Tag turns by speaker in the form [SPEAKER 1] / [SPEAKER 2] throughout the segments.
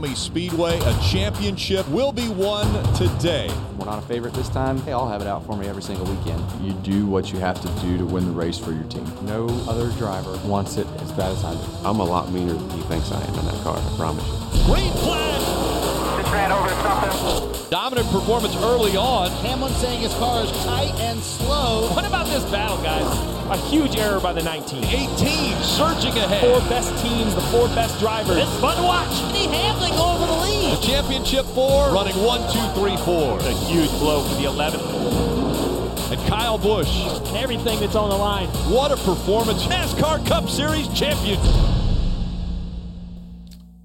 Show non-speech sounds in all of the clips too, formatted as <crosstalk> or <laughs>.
[SPEAKER 1] Miami Speedway. A championship will be won today.
[SPEAKER 2] We're not a favorite this time. They all have it out for me every single weekend. You do what you have to do to win the race for your team. No other driver wants it as bad as I do.
[SPEAKER 3] I'm a lot meaner than he thinks I am in that car, I promise you.
[SPEAKER 1] Green flag!
[SPEAKER 4] Just ran over something.
[SPEAKER 1] Dominant performance early on.
[SPEAKER 5] Hamlin saying his car is tight and slow.
[SPEAKER 6] What about this battle, guys? A huge error by the 19.
[SPEAKER 1] 18 surging ahead.
[SPEAKER 6] Four best teams, the four best drivers.
[SPEAKER 5] It's fun to watch. Denny Hamlin going for the lead.
[SPEAKER 1] The championship four running one, two, three, four.
[SPEAKER 6] A huge blow for the 11th.
[SPEAKER 1] And Kyle Busch.
[SPEAKER 6] And everything that's on the line.
[SPEAKER 1] What a performance. NASCAR Cup Series champion.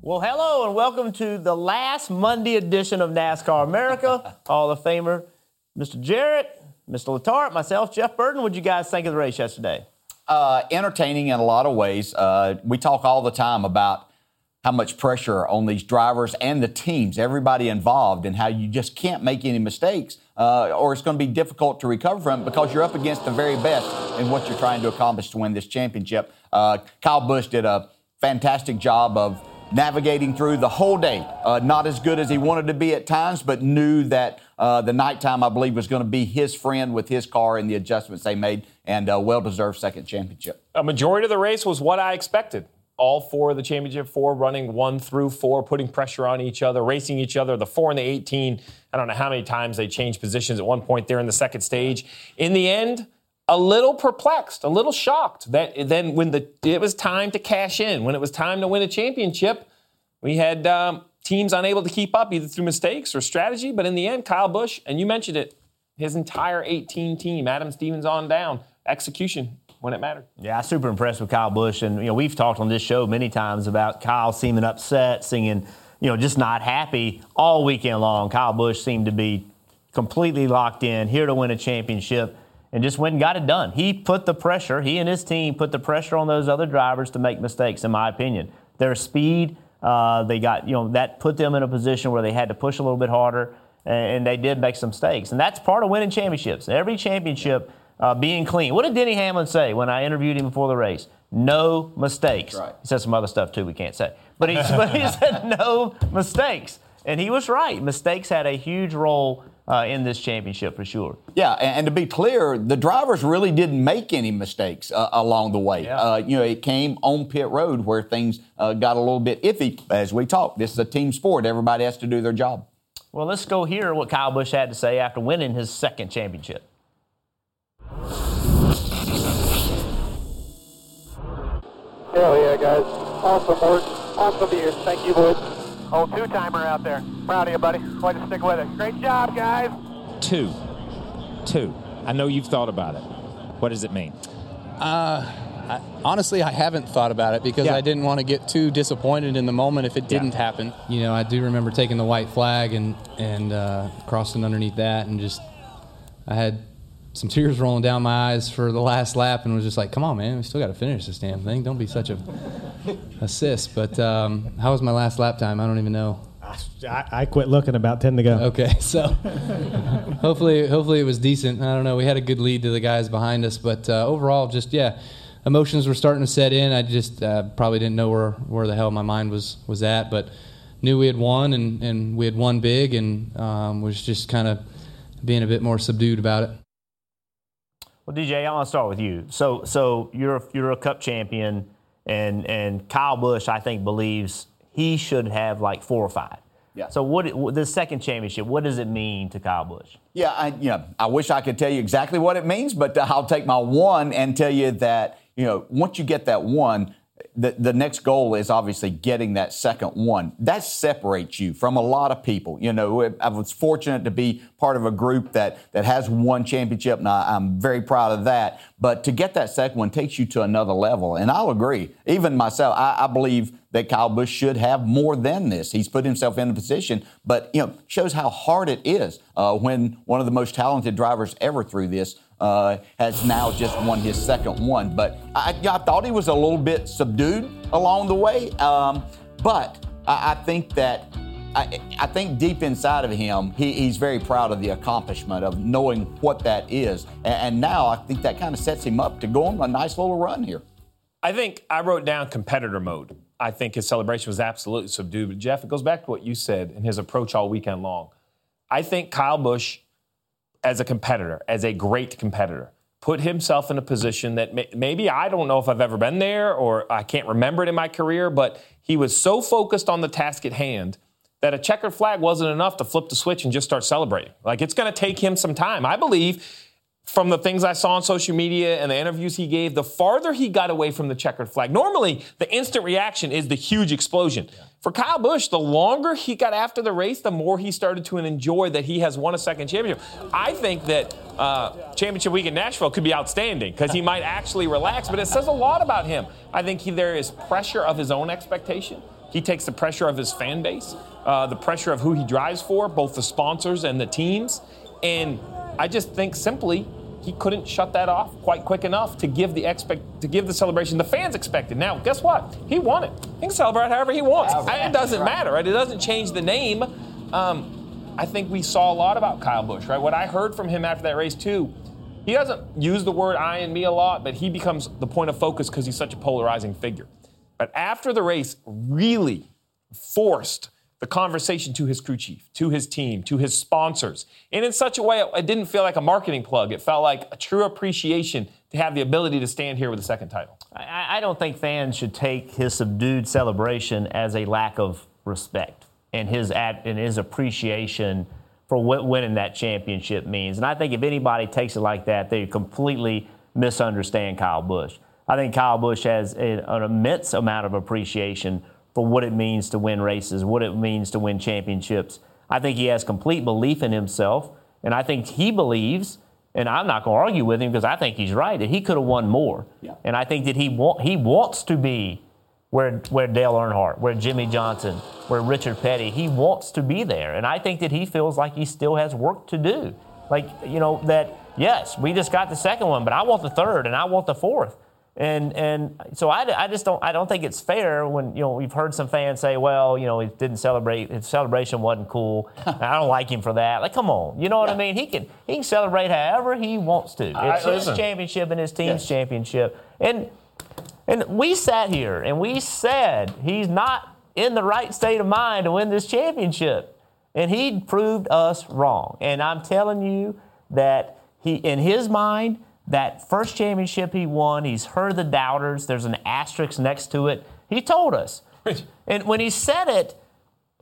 [SPEAKER 7] Well, hello and welcome to the last Monday edition of NASCAR America. <laughs> Hall of Famer, Mr. Jarrett, Mr. Letarte, myself, Jeff Burton. What did you guys think of the race yesterday?
[SPEAKER 8] Uh, entertaining in a lot of ways. Uh, we talk all the time about how much pressure on these drivers and the teams, everybody involved, and how you just can't make any mistakes, uh, or it's going to be difficult to recover from because you're up against the very best in what you're trying to accomplish to win this championship. Uh, Kyle Busch did a fantastic job of navigating through the whole day. Uh, not as good as he wanted to be at times, but knew that uh, the nighttime, I believe, was going to be his friend with his car and the adjustments they made, and a well deserved second championship.
[SPEAKER 6] A majority of the race was what I expected. All four of the championship four running one through four, putting pressure on each other, racing each other. The four and the 18, I don't know how many times they changed positions at one point there in the second stage. In the end, a little perplexed, a little shocked that then when the it was time to cash in, when it was time to win a championship, we had um, teams unable to keep up either through mistakes or strategy. But in the end, Kyle Busch, and you mentioned it, his entire 18 team, Adam Stevens on down, execution when it mattered.
[SPEAKER 7] Yeah, I'm super impressed with Kyle Busch, and you know we've talked on this show many times about Kyle seeming upset, singing, you know, just not happy all weekend long. Kyle Busch seemed to be completely locked in, here to win a championship and just went and got it done. He put the pressure, he and his team put the pressure on those other drivers to make mistakes, in my opinion. Their speed, uh, they got, you know, that put them in a position where they had to push a little bit harder, and, they did make some mistakes. And that's part of winning championships. Every championship uh, being clean. What did Denny Hamlin say when I interviewed him before the race? No mistakes.
[SPEAKER 8] Right.
[SPEAKER 7] He said some other stuff too we can't say. But he, <laughs> but he said no mistakes. And he was right. Mistakes had a huge role uh, in this championship for sure.
[SPEAKER 8] Yeah, and, and, to be clear, the drivers really didn't make any mistakes uh, along the way.
[SPEAKER 7] Yeah.
[SPEAKER 8] Uh, you know, it came on pit road where things uh, got a little bit iffy. As we talked, this is a team sport. Everybody has to do their job.
[SPEAKER 7] Well, let's go hear what Kyle Busch had to say after winning his second championship.
[SPEAKER 4] Hell yeah, guys. Awesome work. Awesome year. Thank you, boys. Old two-timer out there. Proud of you, buddy. Way to stick with it. Great job, guys.
[SPEAKER 9] Two. Two. I know you've thought about it. What does it mean?
[SPEAKER 10] Uh, I, honestly, I haven't thought about it because
[SPEAKER 9] Yeah.
[SPEAKER 10] I didn't want to get too disappointed in the moment if it didn't happen.
[SPEAKER 11] You know, I do remember taking the white flag and and uh, crossing underneath that, and just I had some tears rolling down my eyes for the last lap, and was just like, "Come on, man, we still got to finish this damn thing. Don't be such a assist." But um, how was my last lap time? I don't even know.
[SPEAKER 12] I, I quit looking about 10 to go.
[SPEAKER 11] Okay, <laughs> so hopefully, hopefully it was decent. I don't know. We had a good lead to the guys behind us, but uh, overall, just yeah, emotions were starting to set in. I just uh, probably didn't know where, where the hell my mind was was at, but knew we had won and, and we had won big, and um, was just kind of being a bit more subdued about it.
[SPEAKER 7] Well, DJ, I want to start with you. So, so you're you're a Cup champion, and and Kyle Busch, I think, believes he should have like four or five.
[SPEAKER 8] Yeah.
[SPEAKER 7] So, what the second championship? What does it mean to Kyle Busch?
[SPEAKER 8] Yeah, I, you know, I wish I could tell you exactly what it means, but I'll take my one and tell you that you know once you get that one, the, the next goal is obviously getting that second one. That separates you from a lot of people. You know, I was fortunate to be part of a group that, that has one championship, and I, I'm very proud of that. But to get that second one takes you to another level. And I'll agree. Even myself, I, I believe that Kyle Busch should have more than this. He's put himself in a position, but you know, shows how hard it is uh, when one of the most talented drivers ever through this uh, has now just won his second one. But I, I, thought he was a little bit subdued along the way. Um, but I, I, think that. I, I, think deep inside of him, he, he's very proud of the accomplishment of knowing what that is. And, and now I think that kind of sets him up to go on a nice little run here.
[SPEAKER 6] I think I wrote down competitor mode. I think his celebration was absolutely subdued. But Jeff, it goes back to what you said in his approach all weekend long. I think Kyle Busch as a competitor, as a great competitor, put himself in a position that may, maybe I don't know if I've ever been there or I can't remember it in my career, but he was so focused on the task at hand that a checkered flag wasn't enough to flip the switch and just start celebrating. Like it's going to take him some time. I believe from the things I saw on social media and the interviews he gave, the farther he got away from the checkered flag, normally the instant reaction is the huge explosion. Yeah. For Kyle Busch, the longer he got after the race, the more he started to enjoy that he has won a second championship. I think that uh, championship week in Nashville could be outstanding because he might actually relax, but it says a lot about him. I think he, there is pressure of his own expectation. He takes the pressure of his fan base, uh, the pressure of who he drives for, both the sponsors and the teams. And I just think simply he couldn't shut that off quite quick enough to give the expect to give the celebration the fans expected. Now, guess what? He won it. He can celebrate however he wants. it doesn't matter, right? It doesn't change the name. Um, I think we saw a lot about Kyle Busch, right? What I heard from him after that race too, he doesn't use the word I and me a lot, but he becomes the point of focus because he's such a polarizing figure. But after the race, really forced the conversation to his crew chief, to his team, to his sponsors, and in such a way it didn't feel like a marketing plug. It felt like a true appreciation to have the ability to stand here with a second title.
[SPEAKER 7] I, I don't think fans should take his subdued celebration as a lack of respect and his ad, and his appreciation for what winning that championship means. And I think if anybody takes it like that, they completely misunderstand Kyle Busch. I think Kyle Busch has a, an immense amount of appreciation for what it means to win races, what it means to win championships. I think he has complete belief in himself, and I think he believes, and I'm not going to argue with him because I think he's right that he could have won more. Yeah. And I think that he want, he wants to be where where Dale Earnhardt, where Jimmie Johnson, where Richard Petty, he wants to be there, and I think that he feels like he still has work to do. Like you know that yes, we just got the second one, but I want the third and I want the fourth. And and so I, I just don't I don't think it's fair when you know we've heard some fans say well you know he didn't celebrate his celebration wasn't cool. <laughs> I don't like him for that. Like come on. You know what yeah. I mean? He can he can celebrate however he wants to. It's I, his championship and his team's yes. championship. And and we sat here and we said he's not in the right state of mind to win this championship. And he proved us wrong. And I'm telling you that he in his mind that first championship he won, he's heard the doubters. There's an asterisk next to it. He told us. and when he said it,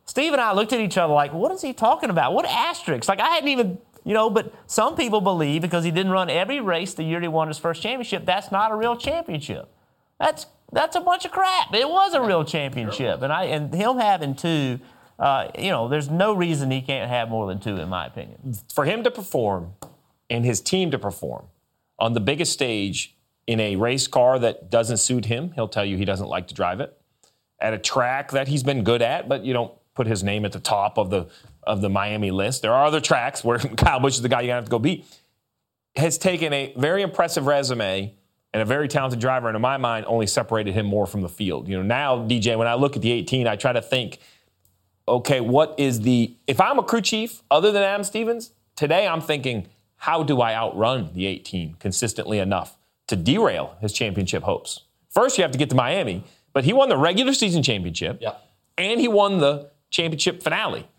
[SPEAKER 7] Steve and I looked at each other like, what is he talking about? What asterisk? Like, I hadn't even, you know, but some people believe because he didn't run every race the year he won his first championship, that's not a real championship. That's that's a bunch of crap. It was a real championship. And I and him having two, uh, you know, there's no reason he can't have more than two, in my opinion.
[SPEAKER 6] For him to perform and his team to perform, on the biggest stage in a race car that doesn't suit him. He'll tell you he doesn't like to drive it. At a track that he's been good at, but you don't put his name at the top of the of the Miami list. There are other tracks where <laughs> Kyle Busch is the guy you're gonna have to go beat. Has taken a very impressive resume and a very talented driver, and in my mind, only separated him more from the field. You know, now DJ, when I look at the 18, I try to think, okay, what is the if I'm a crew chief other than Adam Stevens today, I'm thinking how do I outrun the 18 consistently enough to derail his championship hopes? First, you have to get to Miami, but he won the regular season championship
[SPEAKER 8] yeah.
[SPEAKER 6] and he won the championship finale.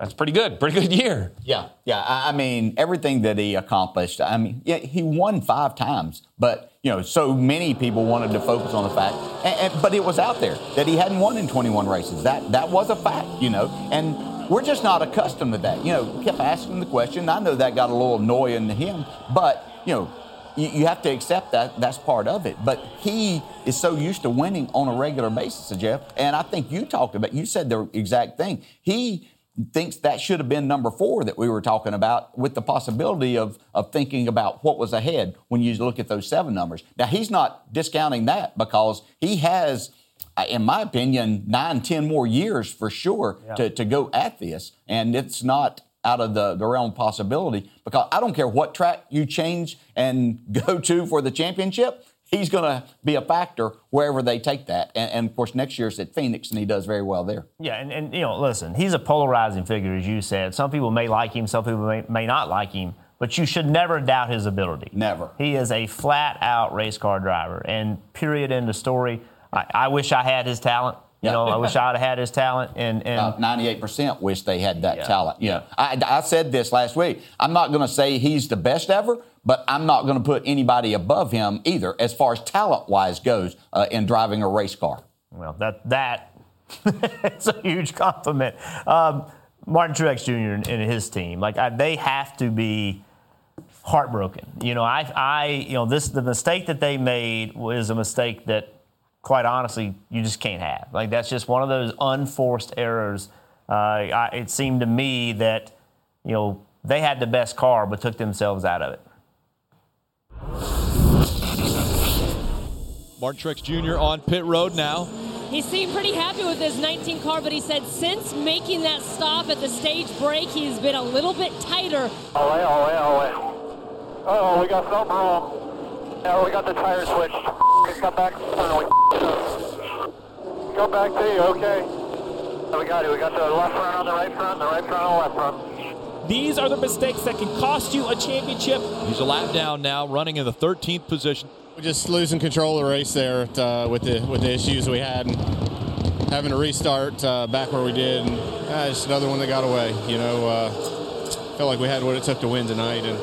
[SPEAKER 6] That's pretty good. Pretty good year.
[SPEAKER 8] Yeah, yeah. I mean, everything that he accomplished. I mean, yeah, he won five times, but you know, so many people wanted to focus on the fact, and, and, but it was out there that he hadn't won in 21 races. That that was a fact, you know, and we're just not accustomed to that. You know, kept asking the question. I know that got a little annoying to him, but, you know, you, you have to accept that that's part of it. But he is so used to winning on a regular basis, Jeff. And I think you talked about, you said the exact thing. He thinks that should have been number four that we were talking about with the possibility of, of thinking about what was ahead when you look at those seven numbers. Now, he's not discounting that because he has, in my opinion, nine, ten more years for sure
[SPEAKER 7] Yeah.
[SPEAKER 8] to, to go at this. And it's not out of the, the realm of possibility because I don't care what track you change and <laughs> go to for the championship. He's going to be a factor wherever they take that. And, and of course, next year's at Phoenix, and he does very well there.
[SPEAKER 7] Yeah, and, and you know, listen, he's a polarizing figure, as you said. Some people may like him, some people may, may not like him, but you should never doubt his ability.
[SPEAKER 8] Never.
[SPEAKER 7] He is a flat out race car driver, and period, end of story. I, I wish I had his talent. You know, I wish I would have had his talent. And, and
[SPEAKER 8] About 98% wish they had that
[SPEAKER 7] Yeah.
[SPEAKER 8] talent. yeah. I, I said this last week. I'm not going to say he's the best ever, but I'm not going to put anybody above him either as far as talent wise goes uh, in driving a race car.
[SPEAKER 7] Well, that that <laughs> it's a huge compliment. Um, Martin Truex Jr. and his team, like I, they have to be heartbroken. You know, I, I, you know, this the mistake that they made was a mistake that, quite honestly, you just can't have. Like that's just one of those unforced errors. Uh, I, it seemed to me that, you know, they had the best car but took themselves out of it.
[SPEAKER 1] Martin Truex Jr. on pit road now.
[SPEAKER 13] He seemed pretty happy with his 19 car, but he said since making that stop at the stage break, he's been a little bit tighter.
[SPEAKER 4] All right, all right, all right. Oh, we got something wrong. Yeah, we got the tire switched. Come back. Come back to you, okay. We got it. We got the left front on the right front, the right front on the left front.
[SPEAKER 6] These are the mistakes that can cost you a championship.
[SPEAKER 1] He's a lap down now, running in the 13th position.
[SPEAKER 14] We're just losing control of the race there uh, with the with the issues we had, and having to restart uh, back where we did. And, uh, just another one that got away. You know, uh, felt like we had what it took to win tonight, and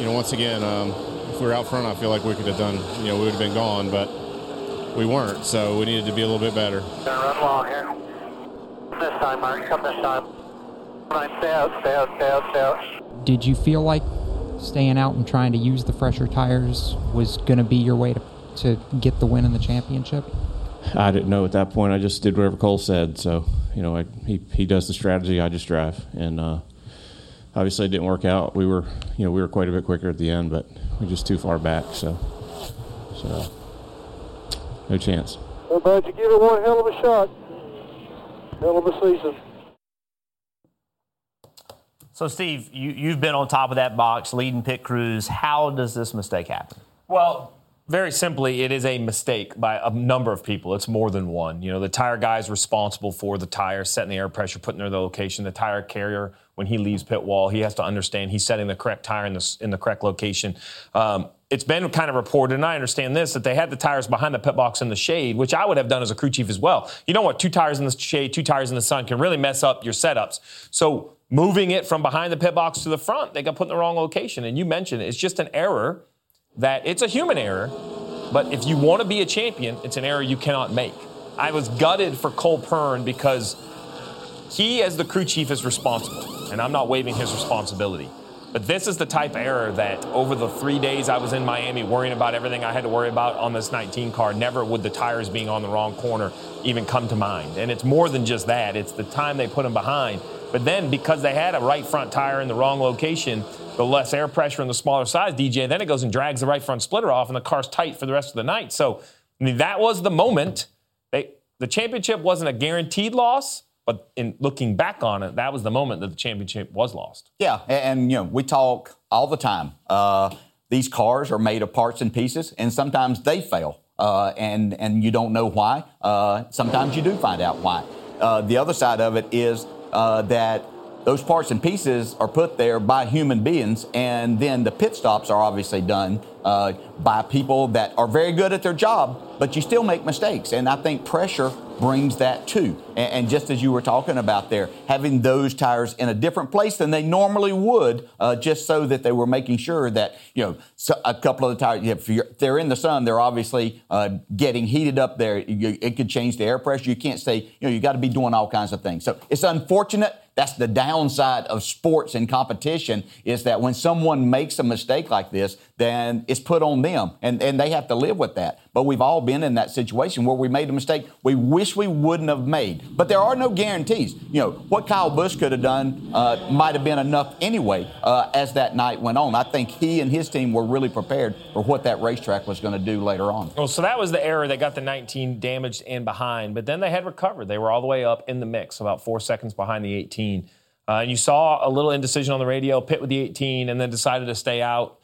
[SPEAKER 14] you know, once again, um, if we were out front, I feel like we could have done. You know, we would have been gone, but we weren't. So we needed to be a little bit better.
[SPEAKER 4] Run long here. This time, Mark. Come this time. Come stay out, stay out, stay out, stay out.
[SPEAKER 15] Did you feel like staying out and trying to use the fresher tires was going to be your way to, to get the win in the championship?
[SPEAKER 3] I didn't know at that point. I just did whatever Cole said. So, you know, I, he, he does the strategy, I just drive. And uh, obviously it didn't work out. We were, you know, we were quite a bit quicker at the end, but we're just too far back. So, so no chance.
[SPEAKER 4] Well, bud, you give it one hell of a shot. Hell of a season.
[SPEAKER 7] So, Steve, you, you've been on top of that box, leading pit crews. How does this mistake happen?
[SPEAKER 6] Well, very simply, it is a mistake by a number of people. It's more than one. You know, the tire guy is responsible for the tire, setting the air pressure, putting it the location. The tire carrier, when he leaves pit wall, he has to understand he's setting the correct tire in the, in the correct location. Um, it's been kind of reported, and I understand this, that they had the tires behind the pit box in the shade, which I would have done as a crew chief as well. You know what? Two tires in the shade, two tires in the sun can really mess up your setups. So moving it from behind the pit box to the front, they got put in the wrong location. And you mentioned it, it's just an error that it's a human error, but if you want to be a champion, it's an error you cannot make. I was gutted for Cole Pearn because he, as the crew chief, is responsible, and I'm not waiving his responsibility. But this is the type of error that over the three days I was in Miami worrying about everything I had to worry about on this 19 car, never would the tires being on the wrong corner even come to mind. And it's more than just that, it's the time they put them behind. But then because they had a right front tire in the wrong location, the less air pressure and the smaller size DJ, then it goes and drags the right front splitter off and the car's tight for the rest of the night. So I mean, that was the moment. They, the championship wasn't a guaranteed loss, but in looking back on it, that was the moment that the championship was lost.
[SPEAKER 8] Yeah, and, and, you know we talk all the time. Uh, these cars are made of parts and pieces, and sometimes they fail, uh, and and you don't know why. Uh, sometimes you do find out why. Uh, the other side of it is uh, that those parts and pieces are put there by human beings, and then the pit stops are obviously done uh, by people that are very good at their job, but you still make mistakes. And I think pressure brings that too. And, and just as you were talking about there, having those tires in a different place than they normally would, uh, just so that they were making sure that, you know, so a couple of the tires, if, they're in the sun, they're obviously uh, getting heated up there. You, it could change the air pressure. You can't say, you know, you got to be doing all kinds of things. So it's unfortunate. That's the downside of sports and competition is that when someone makes a mistake like this, then it's put on them, and, and they have to live with that. But we've all been in that situation where we made a mistake we wish we wouldn't have made. But there are no guarantees. You know, what Kyle Busch could have done uh, might have been enough anyway uh, as that night went on. I think he and his team were really prepared for what that racetrack was going to do later on.
[SPEAKER 6] Well, so that was the error that got the 19 damaged and behind, but then they had recovered. They were all the way up in the mix, about four seconds behind the 18. Uh, and you saw a little indecision on the radio, pit with the 18, and then decided to stay out.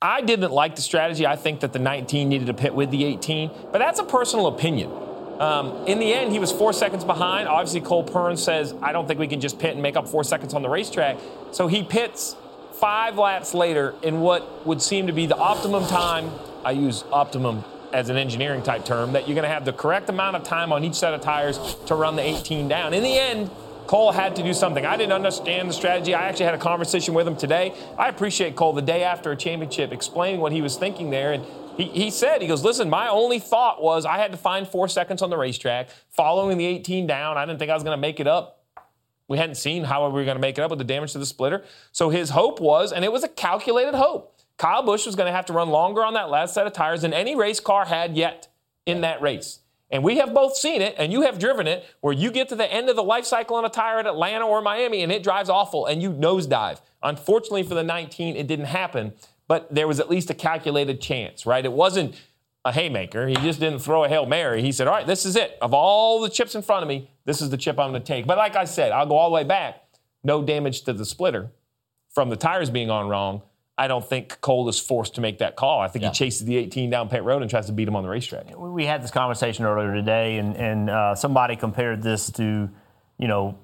[SPEAKER 6] I didn't like the strategy. I think that the 19 needed to pit with the 18, but that's a personal opinion. Um, in the end, he was four seconds behind. Obviously, Cole Pearn says, I don't think we can just pit and make up four seconds on the racetrack. So he pits five laps later in what would seem to be the optimum time. I use optimum as an engineering type term, that you're going to have the correct amount of time on each set of tires to run the 18 down. In the end, Cole had to do something. I didn't understand the strategy. I actually had a conversation with him today. I appreciate Cole the day after a championship explaining what he was thinking there. And he, he said, he goes, listen, my only thought was I had to find four seconds on the racetrack. Following the 18 down, I didn't think I was going to make it up. We hadn't seen how we were going to make it up with the damage to the splitter. So his hope was, and it was a calculated hope, Kyle Busch was going to have to run longer on that last set of tires than any race car had yet in that race. And we have both seen it, and you have driven it, where you get to the end of the life cycle on a tire at Atlanta or Miami, and it drives awful, and you nosedive. Unfortunately for the 19, it didn't happen, but there was at least a calculated chance, right? It wasn't a haymaker. He just didn't throw a Hail Mary. He said, All right, this is it. Of all the chips in front of me, this is the chip I'm going to take. But like I said, I'll go all the way back. No damage to the splitter from the tires being on wrong. I don't think Cole is forced to make that call. I think yeah. he chases the 18 down pit road and tries to beat him on the racetrack.
[SPEAKER 7] We had this conversation earlier today, and, and uh, somebody compared this to, you know,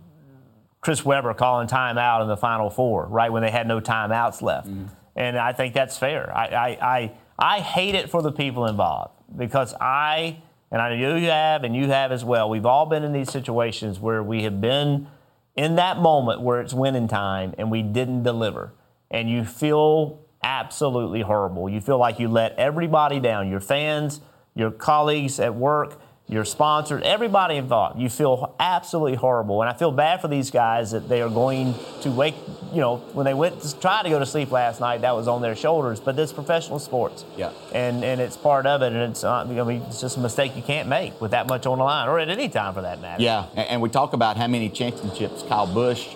[SPEAKER 7] Chris Webber calling timeout in the final four, right when they had no timeouts left. Mm. And I think that's fair. I, I, I, I hate it for the people involved because I, and I know you have, and you have as well, we've all been in these situations where we have been in that moment where it's winning time and we didn't deliver and you feel absolutely horrible. You feel like you let everybody down your fans, your colleagues at work, your sponsors, everybody involved. You feel absolutely horrible. And I feel bad for these guys that they are going to wake, you know, when they went to try to go to sleep last night, that was on their shoulders. But it's professional sports.
[SPEAKER 8] Yeah.
[SPEAKER 7] And and it's part of it. And it's, uh, I mean, it's just a mistake you can't make with that much on the line or at any time for that matter.
[SPEAKER 8] Yeah. And we talk about how many championships Kyle Busch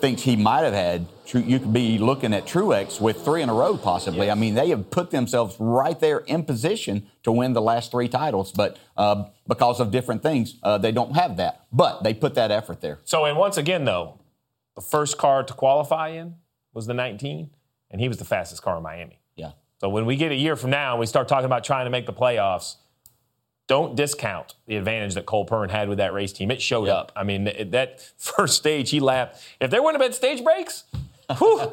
[SPEAKER 8] thinks he might have had. You could be looking at Truex with three in a row, possibly. Yes. I mean, they have put themselves right there in position to win the last three titles, but uh, because of different things, uh, they don't have that. But they put that effort there.
[SPEAKER 6] So, and once again, though, the first car to qualify in was the 19, and he was the fastest car in Miami.
[SPEAKER 8] Yeah.
[SPEAKER 6] So when we get a year from now and we start talking about trying to make the playoffs, don't discount the advantage that Cole Pearn had with that race team. It showed up. I mean, that <laughs> first stage he lapped. If there wouldn't have been stage breaks, <laughs> whew,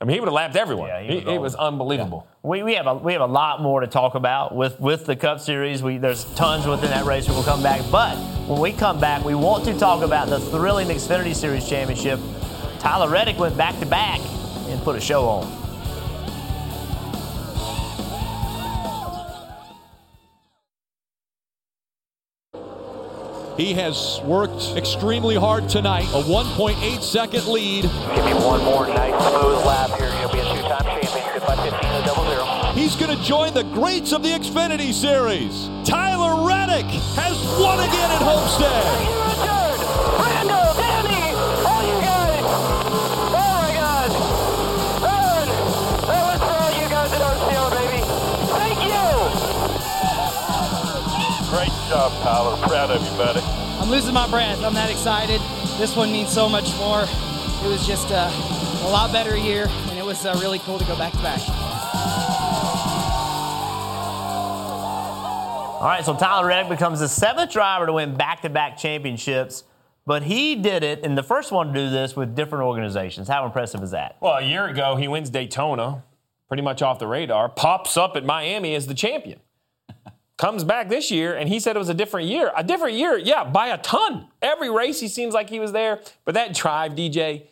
[SPEAKER 6] I mean, he would have lapped everyone. Yeah, he was it was unbelievable.
[SPEAKER 7] Yeah. We, we have a we have a lot more to talk about with with the Cup Series. We there's tons within that race. We'll come back, but when we come back, we want to talk about the thrilling Xfinity Series championship. Tyler Reddick went back to back and put a show on.
[SPEAKER 1] He has worked extremely hard tonight. A 1.8 second lead.
[SPEAKER 4] Give me one more nice smooth lap here. You'll be a two-time champion. Goodbye 15 to double zero.
[SPEAKER 1] He's going to join the greats of the Xfinity Series. Tyler Reddick has won again at Homestead.
[SPEAKER 4] Here, Brando, Danny,
[SPEAKER 16] job, Tyler. Proud of you, buddy.
[SPEAKER 17] I'm losing my breath. I'm that excited. This one means so much more. It was just a, a lot better year, and it was uh, really cool to go back to back.
[SPEAKER 7] All right, so Tyler Reddick becomes the seventh driver to win back to back championships, but he did it, and the first one to do this with different organizations. How impressive is that?
[SPEAKER 6] Well, a year ago, he wins Daytona, pretty much off the radar, pops up at Miami as the champion comes back this year and he said it was a different year. A different year, yeah, by a ton. Every race he seems like he was there. But that drive, DJ,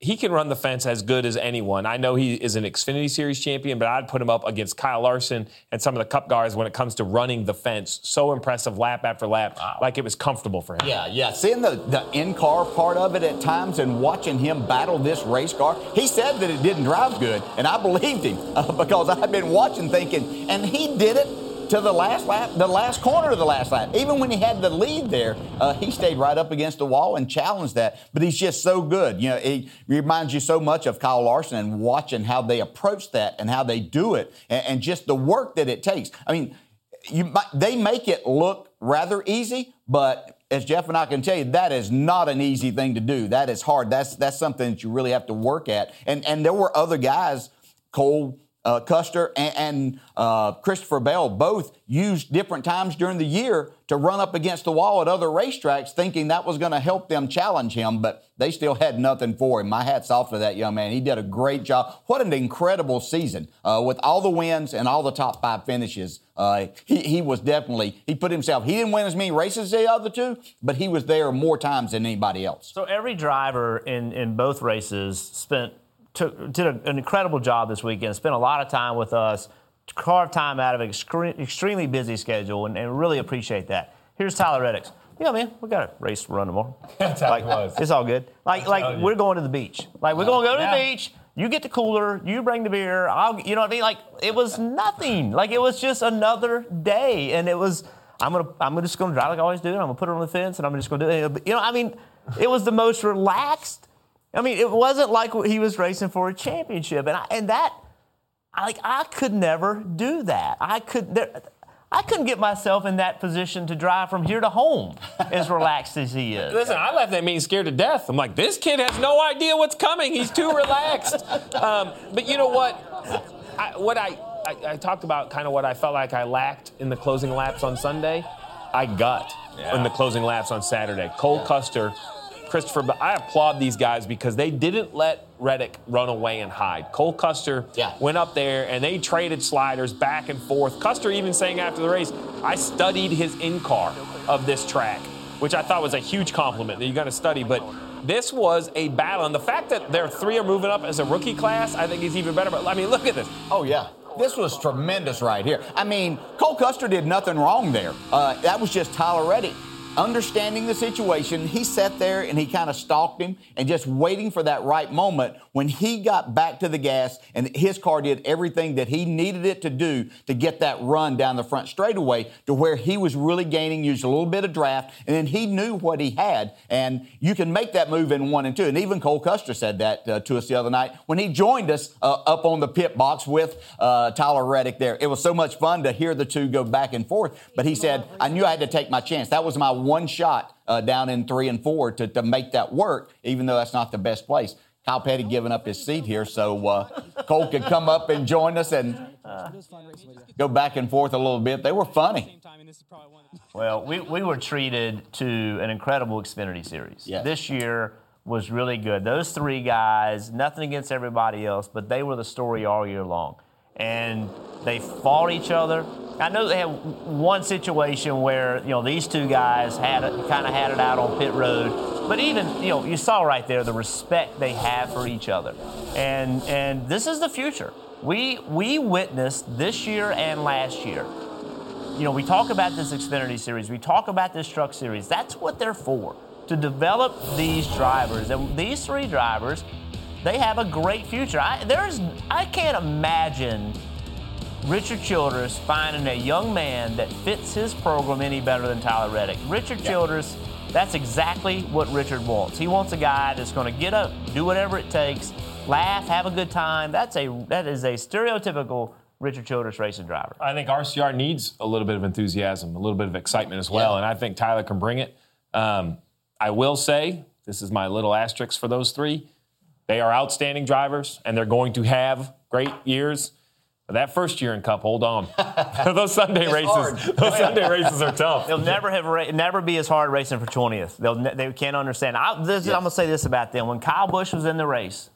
[SPEAKER 6] he can run the fence as good as anyone. I know he is an Xfinity Series champion, but I'd put him up against Kyle Larson and some of the Cup guys when it comes to running the fence. So impressive, lap after lap, like it was comfortable for him.
[SPEAKER 8] Yeah, yeah. Seeing the, the in car part of it at times and watching him battle this race car, he said that it didn't drive good, and I believed him uh, <laughs> because I've been watching thinking, and he did it to the last lap, the last corner of the last lap. Even when he had the lead there, uh, he stayed right up against the wall and challenged that. But he's just so good. You know, he reminds you so much of Kyle Larson and watching how they approach that and how they do it and, and just the work that it takes. I mean, you they make it look rather easy, but as Jeff and I can tell you, that is not an easy thing to do. That is hard. That's that's something that you really have to work at. And and there were other guys, Cole uh, Custer and, and uh, Christopher Bell both used different times during the year to run up against the wall at other racetracks, thinking that was going to help them challenge him, but they still had nothing for him. My hat's off to that young man. He did a great job. What an incredible season uh, with all the wins and all the top five finishes. Uh, he, he was definitely, he put himself, he didn't win as many races as the other two, but he was there more times than anybody else.
[SPEAKER 7] So every driver in, in both races spent took, did a, an incredible job this weekend. Spent a lot of time with us, carved time out of an extre- extremely busy schedule, and, and, really appreciate that. Here's Tyler Reddick. Yeah, man, we got a race to run tomorrow. <laughs>
[SPEAKER 6] That's
[SPEAKER 7] like,
[SPEAKER 6] it was.
[SPEAKER 7] It's all good. Like, like we're going to the beach. Like, we're going to go to
[SPEAKER 6] Yeah.
[SPEAKER 7] the beach. You get the cooler. You bring the beer. I'll, you know what I mean? Like, it was nothing. Like, it was just another day, and it was. I'm gonna, I'm just gonna drive like I always do. and I'm gonna put it on the fence, and I'm just gonna do it. You know, I mean, it was the most relaxed. I mean, it wasn't like he was racing for a championship, and I, and that, I, like, I could never do that. I could, there, I couldn't get myself in that position to drive from here to home as <laughs> relaxed as he is.
[SPEAKER 6] Listen, I left that meeting scared to death. I'm like, this kid has no idea what's coming. He's too relaxed. <laughs> um, but you know what? I, what I, I, I talked about kind of what I felt like I lacked in the closing laps on Sunday. I got in the closing laps on Saturday. Cole Custer, Christopher, but I applaud these guys because they didn't let Reddick run away and hide. Cole Custer went up there and they traded sliders back and forth. Custer even saying after the race, I studied his in car of this track, which I thought was a huge compliment that you got to study. But this was a battle. And the fact that their three are moving up as a rookie class, I think is even better. But I mean, look at this.
[SPEAKER 8] Oh, yeah. This was tremendous right here. I mean, Cole Custer did nothing wrong there. Uh, that was just Tyler Reddick. Understanding the situation, he sat there and he kind of stalked him and just waiting for that right moment when he got back to the gas and his car did everything that he needed it to do to get that run down the front straightaway to where he was really gaining, used a little bit of draft, and then he knew what he had. And you can make that move in one and two. And even Cole Custer said that uh, to us the other night when he joined us uh, up on the pit box with uh, Tyler Reddick there. It was so much fun to hear the two go back and forth. But he said, I knew I had to take my chance. That was my one shot uh, down in three and four to, to make that work, even though that's not the best place. Kyle Petty giving up his seat here so uh, Cole could come up and join us and go back and forth a little bit. They were funny.
[SPEAKER 7] Well, we, we were treated to an incredible Xfinity series.
[SPEAKER 8] Yes.
[SPEAKER 7] This year was really good. Those three guys, nothing against everybody else, but they were the story all year long. And they fought each other. I know they had one situation where, you know, these two guys had kind of had it out on pit road. But even, you know, you saw right there the respect they have for each other. And and this is the future. We we witnessed this year and last year you know, we talk about this Xfinity series, we talk about this truck series. That's what they're for, to develop these drivers. And these three drivers, they have a great future. I, there's, I can't imagine Richard Childress finding a young man that fits his program any better than Tyler Reddick. Richard Childress, that's exactly what Richard wants. He wants a guy that's going to get up, do whatever it takes, laugh, have a good time. That's a that is a stereotypical Richard Childress racing driver.
[SPEAKER 6] I think RCR needs a little bit of enthusiasm, a little bit of excitement as well, and I think Tyler can bring it. Um, I will say, this is my little asterisk for those three. They are outstanding drivers, and they're going to have great years. But that first year in Cup, hold on. <laughs> those Sunday
[SPEAKER 7] It's
[SPEAKER 6] races,
[SPEAKER 7] hard. <laughs>
[SPEAKER 6] those Sunday races are tough.
[SPEAKER 7] They'll never have ra- never be as hard racing for 20th. They'll ne- they can't understand. I, this, I'm gonna say this about them: when Kyle Busch was in the race,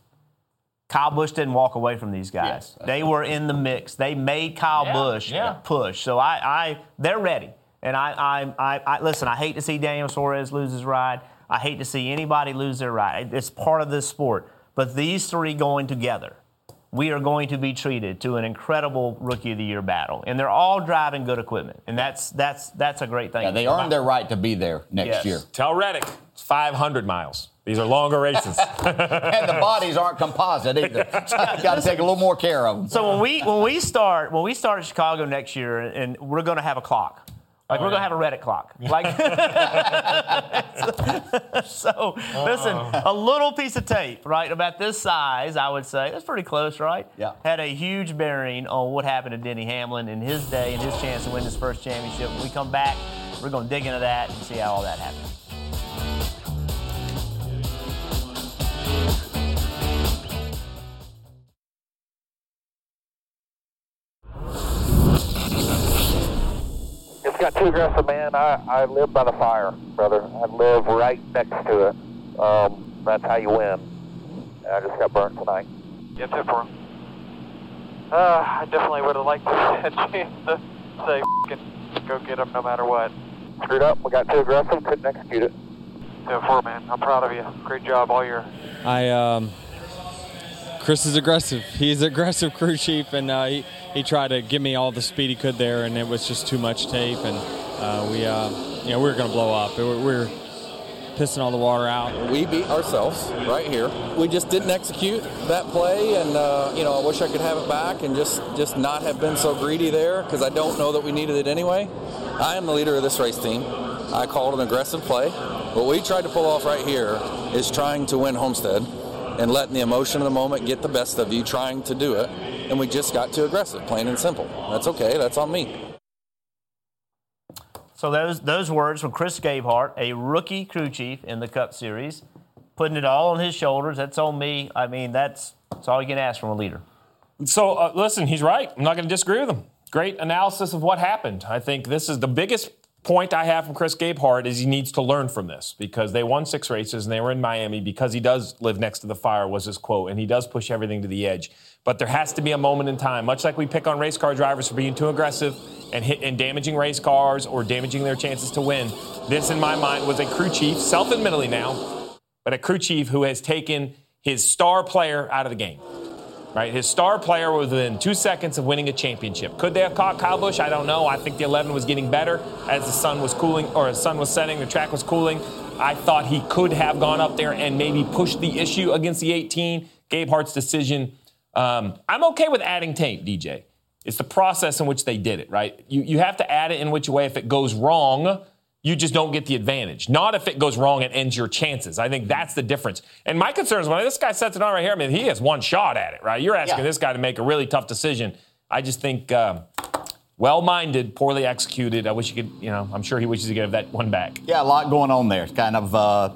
[SPEAKER 7] Kyle Busch didn't walk away from these guys. they were in the mix. They made Kyle
[SPEAKER 6] Yeah,
[SPEAKER 7] Busch
[SPEAKER 6] yeah.
[SPEAKER 7] push. So I, I, they're ready. And I, I, I, I, listen. I hate to see Daniel Suarez lose his ride. I hate to see anybody lose their ride. It's part of this sport. But these three going together, we are going to be treated to an incredible rookie of the year battle, and they're all driving good equipment, and that's that's that's a great thing.
[SPEAKER 8] Yeah, they earned their right to be there next
[SPEAKER 7] Yes.
[SPEAKER 8] year.
[SPEAKER 6] Tell Reddick, it's 500 miles. These are longer races. <laughs> <laughs>
[SPEAKER 8] and the bodies aren't composite either. So you got to take a little more care of them.
[SPEAKER 7] So when we when we start when we start in Chicago next year, and we're going to have a clock. Like
[SPEAKER 6] Oh,
[SPEAKER 7] we're
[SPEAKER 6] yeah.
[SPEAKER 7] gonna have a Reddick clock. <laughs> Like <laughs> so, listen, a little piece of tape, right, about this size, I would say that's pretty close, right?
[SPEAKER 8] Yeah.
[SPEAKER 7] Had a huge bearing on what happened to Denny Hamlin in his day and his chance to win his first championship. When we come back, we're gonna dig into that and see how all that happened.
[SPEAKER 4] Got too aggressive, man. I, I live by the fire, brother. I live right next to it. Um, that's how you win. I just got burnt tonight.
[SPEAKER 18] Get tip for him. Uh, I definitely would have liked to <laughs> have a chance to say "F***ing go get him no matter what.
[SPEAKER 4] Screwed up. We got too aggressive. Couldn't execute it.
[SPEAKER 18] Tip for man. I'm proud of you. Great job all year.
[SPEAKER 19] I um, Chris is aggressive. He's aggressive crew chief, and uh, he he tried to give me all the speed he could there, and it was just too much tape, and uh, we uh, you know we were going to blow up. We were, we were pissing all the water out.
[SPEAKER 20] We beat ourselves right here. We just didn't execute that play, and uh, you know I wish I could have it back and just just not have been so greedy there because I don't know that we needed it anyway. I am the leader of this race team. I called an aggressive play. What we tried to pull off right here is trying to win Homestead and letting the emotion of the moment get the best of you, trying to do it, and we just got too aggressive, plain and simple. That's okay. That's on me.
[SPEAKER 7] So those those words from Chris Gabehart, a rookie crew chief in the Cup Series, putting it all on his shoulders. That's on me. I mean, that's that's all you can ask from a leader.
[SPEAKER 6] So uh, listen, he's right. I'm not going to disagree with him. Great analysis of what happened. I think this is the biggest point I have from Chris Gabehart is he needs to learn from this because they won six races and they were in Miami because he does live next to the fire was his quote and he does push everything to the edge. But there has to be a moment in time, much like we pick on race car drivers for being too aggressive and hit and damaging race cars or damaging their chances to win. This, in my mind, was a crew chief, self-admittedly now, but a crew chief who has taken his star player out of the game. Right, his star player was within two seconds of winning a championship. Could they have caught Kyle Busch? I don't know. I think the 11 was getting better as the sun was cooling, or the sun was setting, the track was cooling. I thought he could have gone up there and maybe pushed the issue against the 18. Gabehart's decision. Um, I'm okay with adding tape, DJ. It's the process in which they did it, right? You, you have to add it in which way if it goes wrong, you just don't get the advantage. Not if it goes wrong and ends your chances. I think that's the difference. And my concern is when this guy sets it on right here, I mean, he has one shot at it, right? You're asking
[SPEAKER 8] Yeah.
[SPEAKER 6] this guy to make a really tough decision. I just think um, well-minded, poorly executed. I wish he could, you know, I'm sure he wishes he could have that one back.
[SPEAKER 8] Yeah, a lot going on there. It's kind of uh,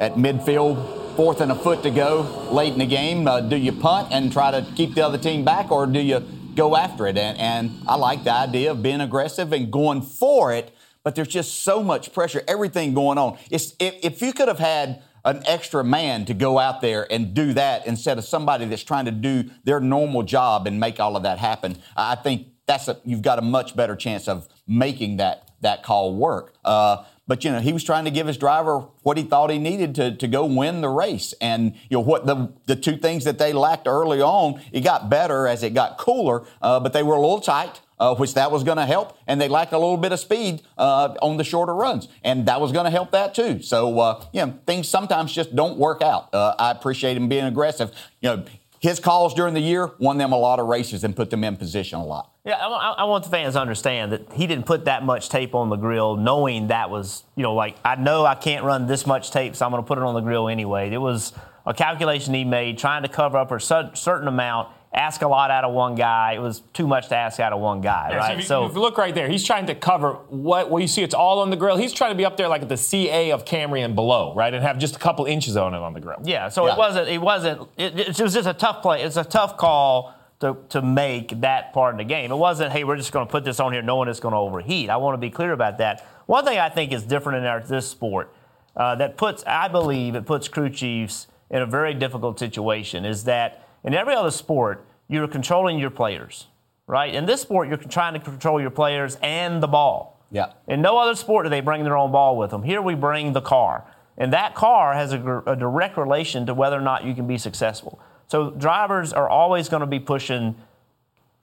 [SPEAKER 8] at midfield, fourth and a foot to go late in the game. Uh, do you punt and try to keep the other team back, or do you go after it? And, and I like the idea of being aggressive and going for it, but there's just so much pressure, everything going on. It's, if, if you could have had an extra man to go out there and do that instead of somebody that's trying to do their normal job and make all of that happen, I think that's a, you've got a much better chance of making that that call work. Uh, but you know, he was trying to give his driver what he thought he needed to, to go win the race. And you know what the the two things that they lacked early on, it got better as it got cooler, uh, but they were a little tight. Uh, which that was going to help, and they lacked a little bit of speed uh, on the shorter runs, and that was going to help that too. So, uh, you know, things sometimes just don't work out. Uh, I appreciate him being aggressive. You know, his calls during the year won them a lot of races and put them in position a lot.
[SPEAKER 7] Yeah, I, I- want the fans to understand that he didn't put that much tape on the grill, knowing that was, you know, like I know I can't run this much tape, so I'm going to put it on the grill anyway. It was a calculation he made, trying to cover up a certain amount, ask a lot out of one guy. It was too much to ask out of one guy,
[SPEAKER 6] Yeah,
[SPEAKER 7] right?
[SPEAKER 6] if, you, if you look right there, he's trying to cover what well you see. It's all on the grill. He's trying to be up there like at the CA of Camry and below, right, and have just a couple inches on it on the grill.
[SPEAKER 7] Yeah, so it wasn't. It wasn't. It, it was just a tough play. It's a tough call to to make that part of the game. It wasn't. Hey, we're just going to put this on here, knowing it's going to overheat. I want to be clear about that. One thing I think is different in our, this sport uh, that puts, I believe, it puts crew chiefs in a very difficult situation is that in every other sport you're controlling your players, right? In this sport, you're trying to control your players and the ball.
[SPEAKER 8] Yeah.
[SPEAKER 7] In no other sport do they bring their own ball with them. Here we bring the car. And that car has a, a direct relation to whether or not you can be successful. So drivers are always going to be pushing,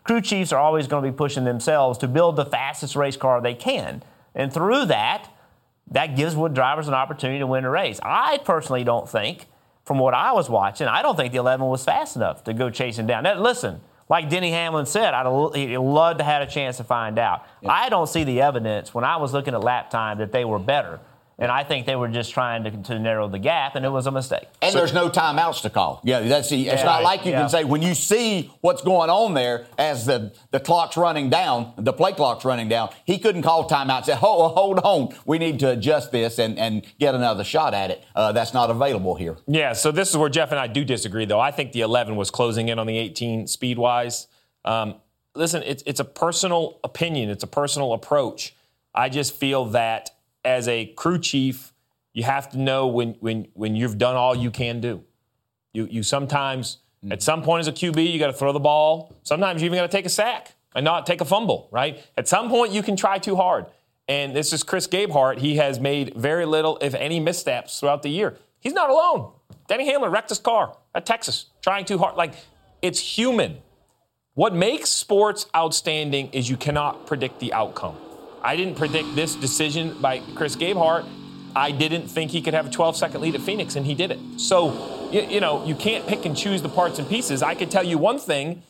[SPEAKER 7] crew chiefs are always going to be pushing themselves to build the fastest race car they can. And through that, that gives wood drivers an opportunity to win a race. I personally don't think, from what I was watching, I don't think the 11 was fast enough to go chasing down. Now, listen, like Denny Hamlin said, I'd love to have a chance to find out. I don't see the evidence when I was looking at lap time that they were better. And I think they were just trying to, to narrow the gap, and it was a mistake.
[SPEAKER 8] And there's no timeouts to call. Yeah, that's it's
[SPEAKER 7] Yeah,
[SPEAKER 8] not like you
[SPEAKER 7] yeah.
[SPEAKER 8] can say when you see what's going on there as the, the clock's running down, the play clock's running down. He couldn't call timeout. Say, hold, hold on, we need to adjust this and, and get another shot at it. Uh, that's not available here.
[SPEAKER 6] Yeah, so this is where Jeff and I do disagree, though. I think the 11 was closing in on the 18 speed wise. Um, listen, it's, it's a personal opinion, it's a personal approach. I just feel that as a crew chief, you have to know when, when, when you've done all you can do. You, you sometimes, at mm. some point as a QB, you got to throw the ball. Sometimes you even got to take a sack and not take a fumble, right? At some point, you can try too hard. And this is Chris Gabehart. He has made very little, if any, missteps throughout the year. He's not alone. Denny Hamlin wrecked his car at Texas, trying too hard. Like, it's human. What makes sports outstanding is you cannot predict the outcome. I didn't predict this decision by Chris Gabehart. I didn't think he could have a 12 second lead at Phoenix, and he did it. So, you, you know, you can't pick and choose the parts and pieces. I could tell you one thing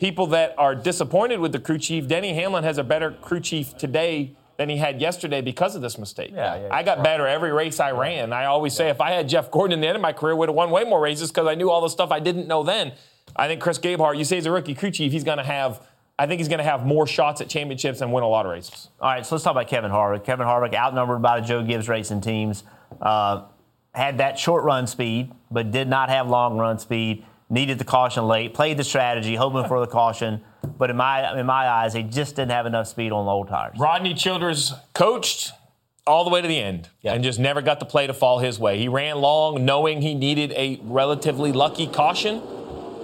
[SPEAKER 6] people that are disappointed with the crew chief, Denny Hamlin has a better crew chief today than he had yesterday because of this mistake.
[SPEAKER 7] yeah,
[SPEAKER 6] I got better every race I ran. I always say if I had Jeff Gordon in the end of my career, would have won way more races because I knew all the stuff I didn't know then. I think Chris Gabehart, you say he's a rookie crew chief, he's going to have. I think he's going to have more shots at championships and win a lot of races.
[SPEAKER 7] All right, so let's talk about Kevin Harvick. Kevin Harvick, outnumbered by the Joe Gibbs racing teams, uh, had that short run speed, but did not have long run speed. Needed the caution late. Played the strategy, hoping for the caution, but in my in my eyes, he just didn't have enough speed on old tires.
[SPEAKER 6] Rodney Childers coached all the way to the end and just never got the play to fall his way. He ran long knowing he needed a relatively lucky caution.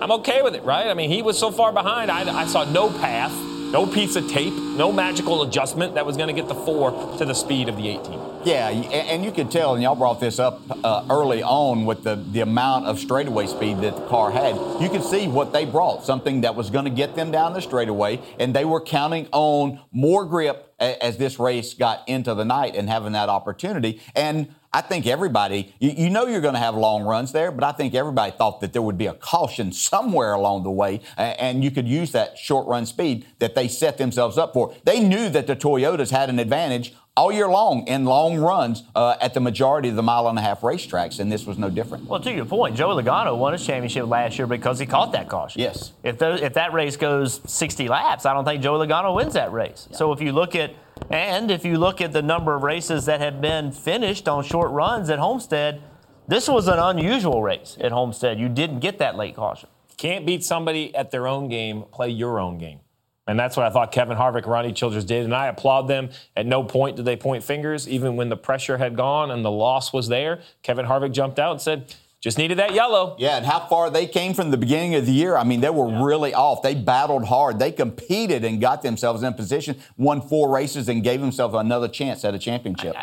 [SPEAKER 6] I'm okay with it, right? I mean, he was so far behind, I, I saw no path, no piece of tape, no magical adjustment that was going to get the four to the speed of the 18.
[SPEAKER 8] Yeah, and you could tell, and y'all brought this up uh, early on with the, the amount of straightaway speed that the car had. You could see what they brought, something that was going to get them down the straightaway, and they were counting on more grip as this race got into the night and having that opportunity. And I think everybody, you, you know, you're going to have long runs there, but I think everybody thought that there would be a caution somewhere along the way, and you could use that short run speed that they set themselves up for. They knew that the Toyotas had an advantage all year long in long runs uh, at the majority of the mile and a half racetracks, and this was no different.
[SPEAKER 7] Well, to your point, Joey Logano won his championship last year because he caught that caution.
[SPEAKER 8] Yes.
[SPEAKER 7] If those, if that race goes 60 laps, I don't think Joey Logano wins that race. So if you look at and if you look at the number of races that have been finished on short runs at Homestead, this was an unusual race at Homestead. You didn't get that late caution.
[SPEAKER 6] Can't beat somebody at their own game, play your own game. And that's what I thought Kevin Harvick, Rodney Childers did. And I applaud them. At no point did they point fingers, even when the pressure had gone and the loss was there. Kevin Harvick jumped out and said, just needed that yellow.
[SPEAKER 8] Yeah, and how far they came from the beginning of the year. I mean, they were really off. They battled hard. They competed and got themselves in position, won four races, and gave themselves another chance at a championship.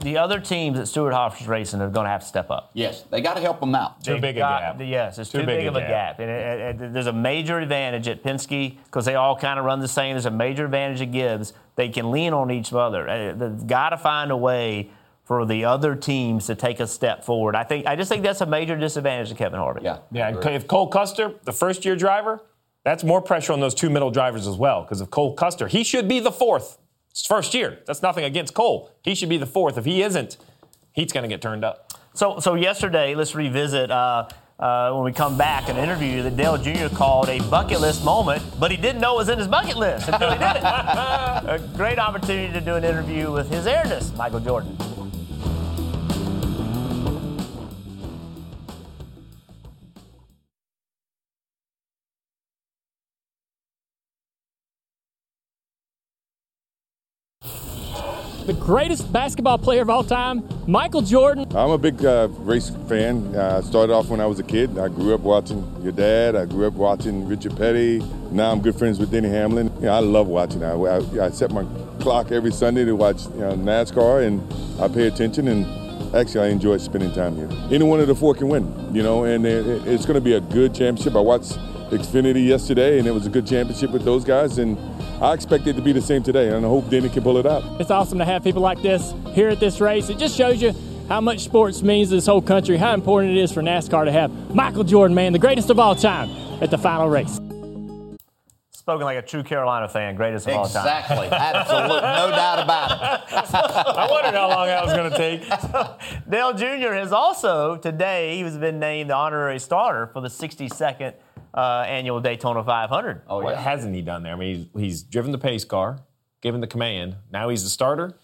[SPEAKER 7] The other teams that Stewart-Haas racing are going to have to step up.
[SPEAKER 8] Yes, they got to help them out.
[SPEAKER 6] Too
[SPEAKER 7] They've
[SPEAKER 6] big a gap.
[SPEAKER 7] Yes, it's too,
[SPEAKER 6] Too
[SPEAKER 7] big,
[SPEAKER 6] big a
[SPEAKER 7] of a
[SPEAKER 6] gap.
[SPEAKER 7] gap. And it, it- there's a major advantage at Penske because they all kind of run the same. There's a major advantage at Gibbs. They can lean on each other. Uh, They've got to find a way for the other teams to take a step forward. I think I just think that's a major disadvantage to Kevin Harvick.
[SPEAKER 8] Yeah.
[SPEAKER 6] Yeah, and if Cole Custer, the first year driver, that's more pressure on those two middle drivers as well. Because if Cole Custer, he should be the fourth. It's first year. That's nothing against Cole. He should be the fourth. If he isn't, he's going to get turned up.
[SPEAKER 7] So, so yesterday, let's revisit uh, uh, when we come back an interview that Dale Jr. called a bucket list moment, but he didn't know it was in his bucket list until he did it. <laughs> a great opportunity to do an interview with His Airness, Michael Jordan.
[SPEAKER 21] Greatest basketball player of all time, Michael Jordan.
[SPEAKER 22] I'm a big uh, race fan. Uh, I started off when I was a kid. I grew up watching your dad. I grew up watching Richard Petty. Now I'm good friends with Denny Hamlin. You know, I love watching. I, I, I set my clock every Sunday to watch you know, NASCAR, and I pay attention. And actually I enjoy spending time here. Any one of the four can win, you know, and it, it's going to be a good championship. I watched Xfinity yesterday, and it was a good championship with those guys, and I expect it to be the same today, and I hope Denny can pull it out.
[SPEAKER 21] It's awesome to have people like this here at this race. It just shows you how much sports means to this whole country, how important it is for NASCAR to have Michael Jordan, man, the greatest of all time, at the final race.
[SPEAKER 7] Spoken like a true Carolina fan, greatest of all time.
[SPEAKER 8] Exactly. Absolutely. No <laughs> doubt about it.
[SPEAKER 6] I wondered how long that was going to take. <laughs>
[SPEAKER 7] Dale Jr. has also today he has been named the honorary starter for the 62nd uh, annual Daytona 500.
[SPEAKER 6] Oh, what hasn't he done there? I mean, he's, he's driven the pace car, given the command. Now he's the starter.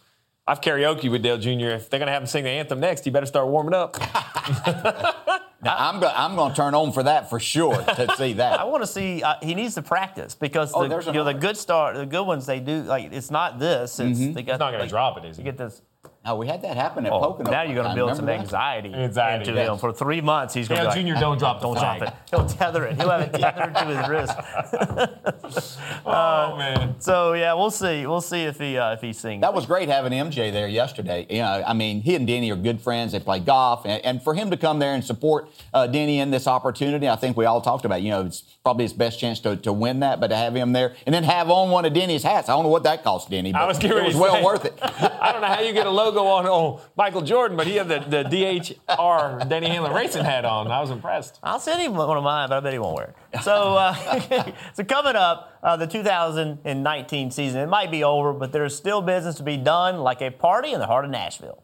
[SPEAKER 6] I've karaoke with Dale Jr. If they're going to have him sing the anthem next, he better start warming up. <laughs>
[SPEAKER 8] Now, I'm going I'm going to turn on for that for sure to see that. <laughs>
[SPEAKER 7] I want to see. Uh, he needs to practice because
[SPEAKER 8] Oh,
[SPEAKER 7] the,
[SPEAKER 8] there's
[SPEAKER 7] you know the good start, the good ones they do like it's not this. It's
[SPEAKER 8] Mhm.
[SPEAKER 7] they got,
[SPEAKER 6] He's not gonna drop it, is he?
[SPEAKER 7] You get this.
[SPEAKER 8] Oh, we had that happen at
[SPEAKER 7] Oh,
[SPEAKER 8] Pocono.
[SPEAKER 7] now you're going to build some anxiety,
[SPEAKER 6] Anxiety,
[SPEAKER 7] into
[SPEAKER 6] yes.
[SPEAKER 7] him for three months. He's going to
[SPEAKER 6] Dale
[SPEAKER 7] be like,
[SPEAKER 6] Jr. don't drop
[SPEAKER 7] don't
[SPEAKER 6] flag."
[SPEAKER 7] drop it. He'll tether it. He'll have it tethered to his wrist. <laughs>
[SPEAKER 6] oh man!
[SPEAKER 7] So yeah, we'll see. We'll see if he uh, if he sings.
[SPEAKER 8] That was great having MJ there yesterday. You know, I mean, he and Denny are good friends. They play golf, and, and for him to come there and support uh, Denny in this opportunity, I think we all talked about. You know, it's probably his best chance to, to win that, but to have him there and then have on one of Denny's hats. I don't know what that cost Denny, but
[SPEAKER 6] I was getting
[SPEAKER 8] it was well
[SPEAKER 6] say,
[SPEAKER 8] worth it. <laughs>
[SPEAKER 6] I don't know how you get a logo on oh, Michael Jordan, but he had the, the DHR Denny Hamlin racing hat on. I was impressed.
[SPEAKER 7] I'll send him one of mine, but I bet he won't wear it. So, uh, <laughs> so coming up, uh, the 2019 season, it might be over, but there's still business to be done, like a party in the heart of Nashville.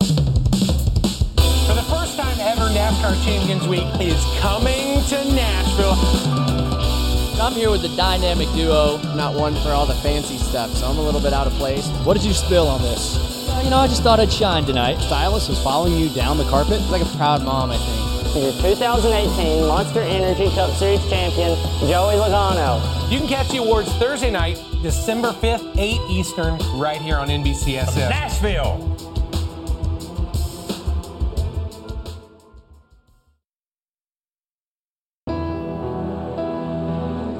[SPEAKER 23] For the first time ever, NASCAR Champions Week is coming to Nashville.
[SPEAKER 24] I'm here with the dynamic duo, not one for all the fancy stuff, so I'm a little bit out of place. What did you spill on this?
[SPEAKER 25] Uh, you know, I just thought I'd shine tonight.
[SPEAKER 24] Stylist was following you down the carpet. Like a proud mom, I think.
[SPEAKER 26] Your 2018 Monster Energy Cup Series champion, Joey Logano.
[SPEAKER 23] You can catch the awards Thursday night, December 5th, 8 Eastern, right here on NBCSN.
[SPEAKER 6] Nashville.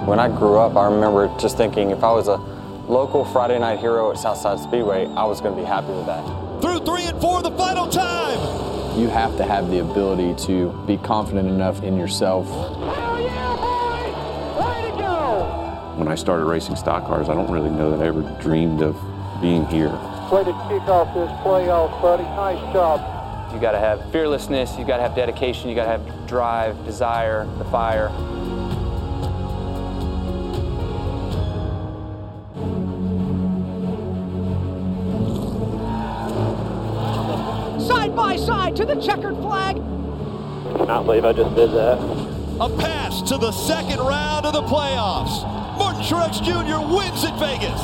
[SPEAKER 27] When I grew up, I remember just thinking if I was a local Friday night hero at Southside Speedway, I was going to be happy with that.
[SPEAKER 1] Through three and four, the final time.
[SPEAKER 28] You have to have the ability to be confident enough in yourself. Hell yeah, boy! Way to go!
[SPEAKER 3] When I started racing stock cars, I don't really know that I ever dreamed of being here.
[SPEAKER 18] Way to kick off this playoff, buddy. Nice job.
[SPEAKER 29] You got to have fearlessness, you got to have dedication, you got to have drive, desire, the fire.
[SPEAKER 23] Side side to the checkered flag.
[SPEAKER 4] Cannot believe I just did that.
[SPEAKER 1] A pass to the second round of the playoffs. Martin Truex Jr. wins at Vegas.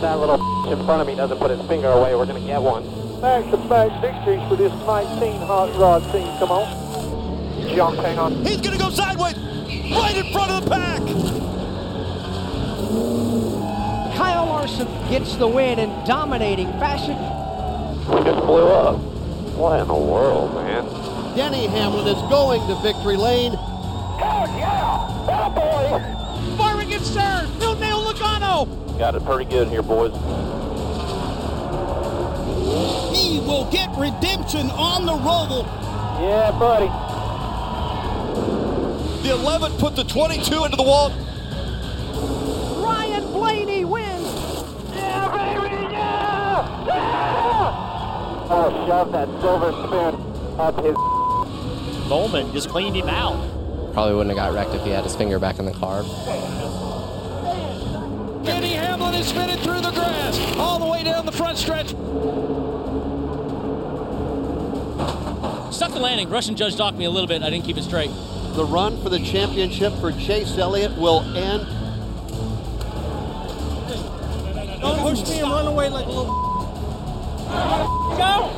[SPEAKER 18] That little <laughs> in front of me doesn't put his finger away. We're going to get one. Back-to-back victories for this 19 hot rod team. Come on. Jump, hang on.
[SPEAKER 1] He's going to go sideways, right in front of the pack.
[SPEAKER 23] Kyle Larson gets the win in dominating fashion.
[SPEAKER 4] We just blew up. What in the world, man?
[SPEAKER 23] Denny Hamlin is going to victory lane. Oh Firing at third. Phil Nail Logano.
[SPEAKER 4] Got it pretty good here, boys.
[SPEAKER 23] He will get redemption on the roll.
[SPEAKER 18] Yeah, buddy.
[SPEAKER 1] The 11 put the 22 into the wall.
[SPEAKER 23] Ryan Blaney wins.
[SPEAKER 18] Oh, shove that silver spoon up his.
[SPEAKER 24] Bowman just cleaned him out.
[SPEAKER 30] Probably wouldn't have got wrecked if he had his finger back in the car.
[SPEAKER 23] Denny Hamlin is spinning through the grass all the way down the front stretch.
[SPEAKER 25] Stuck the landing. Russian judge docked me a little bit. I didn't keep it straight.
[SPEAKER 23] The run for the championship for Chase Elliott will end. Don't push me and run away like a little. Go!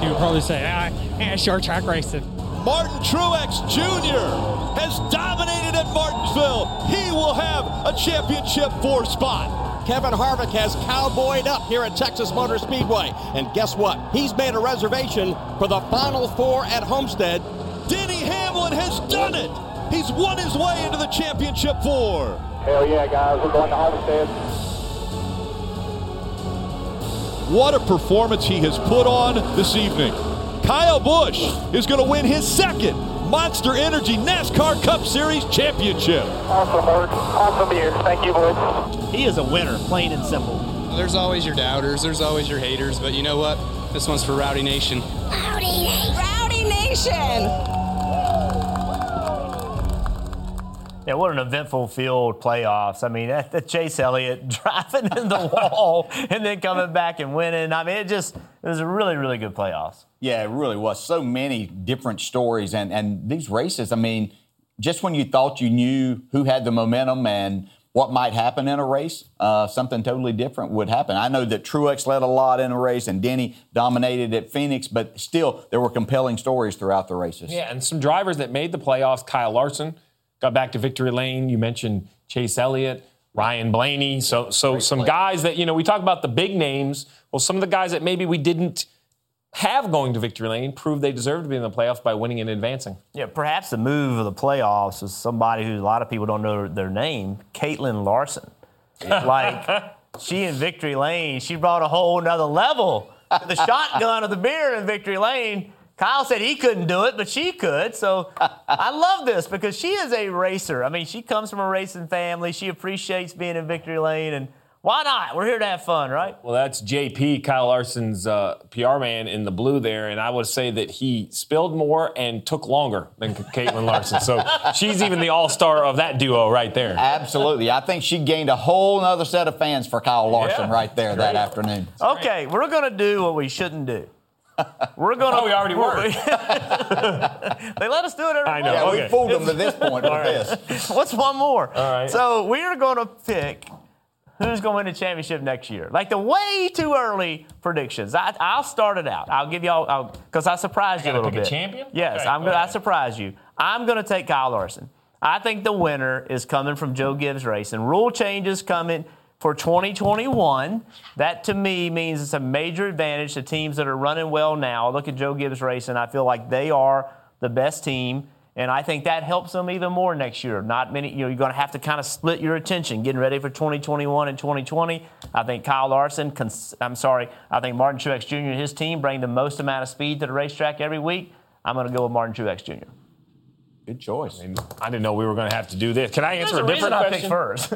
[SPEAKER 21] He would probably say, ah, yeah, short track racing.
[SPEAKER 1] Martin Truex Jr. has dominated at Martinsville. He will have a championship four spot.
[SPEAKER 23] Kevin Harvick has cowboyed up here at Texas Motor Speedway. And guess what? He's made a reservation for the Final Four at Homestead.
[SPEAKER 1] Denny Hamlin has done it. He's won his way into the championship four.
[SPEAKER 18] Hell yeah, guys. We're going to Homestead.
[SPEAKER 1] What a performance he has put on this evening. Kyle Busch is going to win his second Monster Energy NASCAR Cup Series championship.
[SPEAKER 18] Awesome work. Awesome year. Thank you, boys.
[SPEAKER 31] He is a winner, plain and simple.
[SPEAKER 32] There's always your doubters, there's always your haters, but you know what? This one's for Rowdy Nation.
[SPEAKER 33] Rowdy Nation. Rowdy Nation.
[SPEAKER 7] Yeah, what an eventful field playoffs. I mean, that, that Chase Elliott <laughs> driving in the wall and then coming back and winning. I mean, it just it was a really, really good playoffs.
[SPEAKER 8] Yeah, it really was. So many different stories and, and these races, I mean, just when you thought you knew who had the momentum and what might happen in a race, uh, something totally different would happen. I know that Truex led a lot in a race and Denny dominated at Phoenix, but still there were compelling stories throughout the races.
[SPEAKER 6] Yeah, and some drivers that made the playoffs. Kyle Larson got back to victory lane. You mentioned Chase Elliott, Ryan Blaney. So, so some guys that you know we talk about the big names. Well, some of the guys that maybe we didn't have going to victory lane proved they deserve to be in the playoffs by winning and advancing.
[SPEAKER 7] Yeah, perhaps the move of the playoffs is somebody who a lot of people don't know their name, Katelyn Larson. like she in victory lane, she brought a whole nother level. The <laughs> shotgun of the beer in victory lane. Kyle said he couldn't do it, but she could. So <laughs> I love this because she is a racer. I mean, she comes from a racing family. She appreciates being in victory lane, and why not? We're here to have fun, right?
[SPEAKER 6] Well, that's JP, Kyle Larson's uh, PR man in the blue there, and I would say that he spilled more and took longer than Katelyn Larson. So <laughs> she's even the all star of that duo right there.
[SPEAKER 8] Absolutely. I think she gained a whole other set of fans for Kyle Larson
[SPEAKER 7] Yeah.
[SPEAKER 8] right there that afternoon.
[SPEAKER 7] Okay, we're going to do what we shouldn't do. We're going to.
[SPEAKER 6] Oh, we already were. <laughs>
[SPEAKER 7] they let us do it every
[SPEAKER 6] I know,
[SPEAKER 7] month.
[SPEAKER 6] Yeah, we fooled them
[SPEAKER 8] to this <laughs> point with
[SPEAKER 7] All
[SPEAKER 8] this.
[SPEAKER 7] What's one more?
[SPEAKER 6] All right.
[SPEAKER 7] So we are going to pick who's going to win the championship next year. Like the way too early predictions. I, I'll start it out. I'll give y'all because I surprised you a little
[SPEAKER 6] pick a
[SPEAKER 7] bit.
[SPEAKER 6] champion?
[SPEAKER 7] Yes,
[SPEAKER 6] Okay,
[SPEAKER 7] I'm
[SPEAKER 6] go
[SPEAKER 7] going. I
[SPEAKER 6] ahead.
[SPEAKER 7] surprise you. I'm going to take Kyle Larson. I think the winner is coming from Joe Gibbs Racing. Rule changes coming for 2021. That to me means it's a major advantage to teams that are running well now. Look at Joe Gibbs Racing. I feel like they are the best team. And I think that helps them even more next year. Not many, you know, you're going to have to kind of split your attention getting ready for 2021 and 2020. I think Kyle Larson, cons- I'm sorry, I think Martin Truex Jr. and his team bring the most amount of speed to the racetrack every week. I'm going to go with Martin Truex Jr.
[SPEAKER 8] Good choice.
[SPEAKER 6] I didn't know we were going to have to do this. Can I answer
[SPEAKER 7] There's
[SPEAKER 6] a
[SPEAKER 7] a
[SPEAKER 6] different question?
[SPEAKER 7] picked first.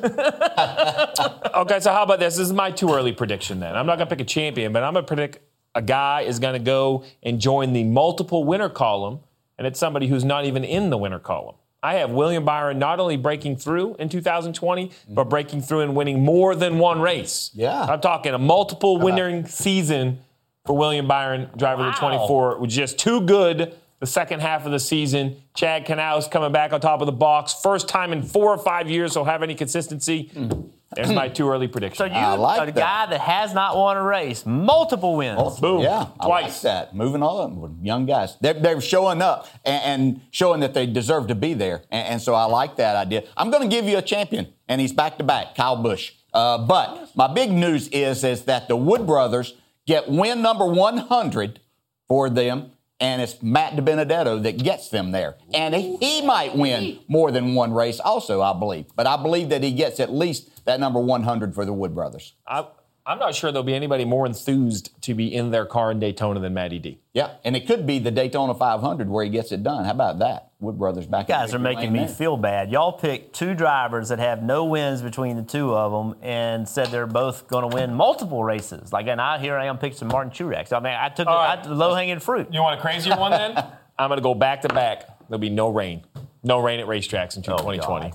[SPEAKER 7] <laughs>
[SPEAKER 6] okay, so how about this? This is my too early prediction then. I'm not going to pick a champion, but I'm going to predict a guy is going to go and join the multiple winner column, and it's somebody who's not even in the winner column. I have William Byron not only breaking through in 2020, but breaking through and winning more than one race.
[SPEAKER 8] Yeah.
[SPEAKER 6] I'm talking a multiple winning season for William Byron, driver of the 24, was just too good the second half of the season. Chad Knaus coming back on top of the box. First time in four or five years he'll have any consistency. There's my too early prediction.
[SPEAKER 7] So you, a guy that has not won a race, multiple wins.
[SPEAKER 6] Boom.
[SPEAKER 8] Yeah, I like that. Moving on with young guys. They're, they're showing up and, and showing that they deserve to be there. And, and so I like that idea. I'm going to give you a champion, and he's back to back, Kyle Busch. Uh, but my big news is, is that the Wood brothers get win number 100 for them. And it's Matt DiBenedetto that gets them there. And he, might win more than one race also, I believe. But I believe that he gets at least that number 100 for the Wood brothers.
[SPEAKER 6] I, I'm not sure there'll be anybody more enthused to be in their car in Daytona than Matty D.
[SPEAKER 8] Yeah, and it could be the Daytona 500 where he gets it done. How about that? Wood Brothers back.
[SPEAKER 7] You guys are making me feel bad. Y'all picked two drivers that have no wins between the two of them and said they're both going to win multiple races. Like, and I here I am picking Martin Truex. I mean, I took
[SPEAKER 6] right.
[SPEAKER 7] Low hanging fruit.
[SPEAKER 6] You want a crazier one then? <laughs> I'm going to go back to back. There'll be no rain. No rain at racetracks in 2020.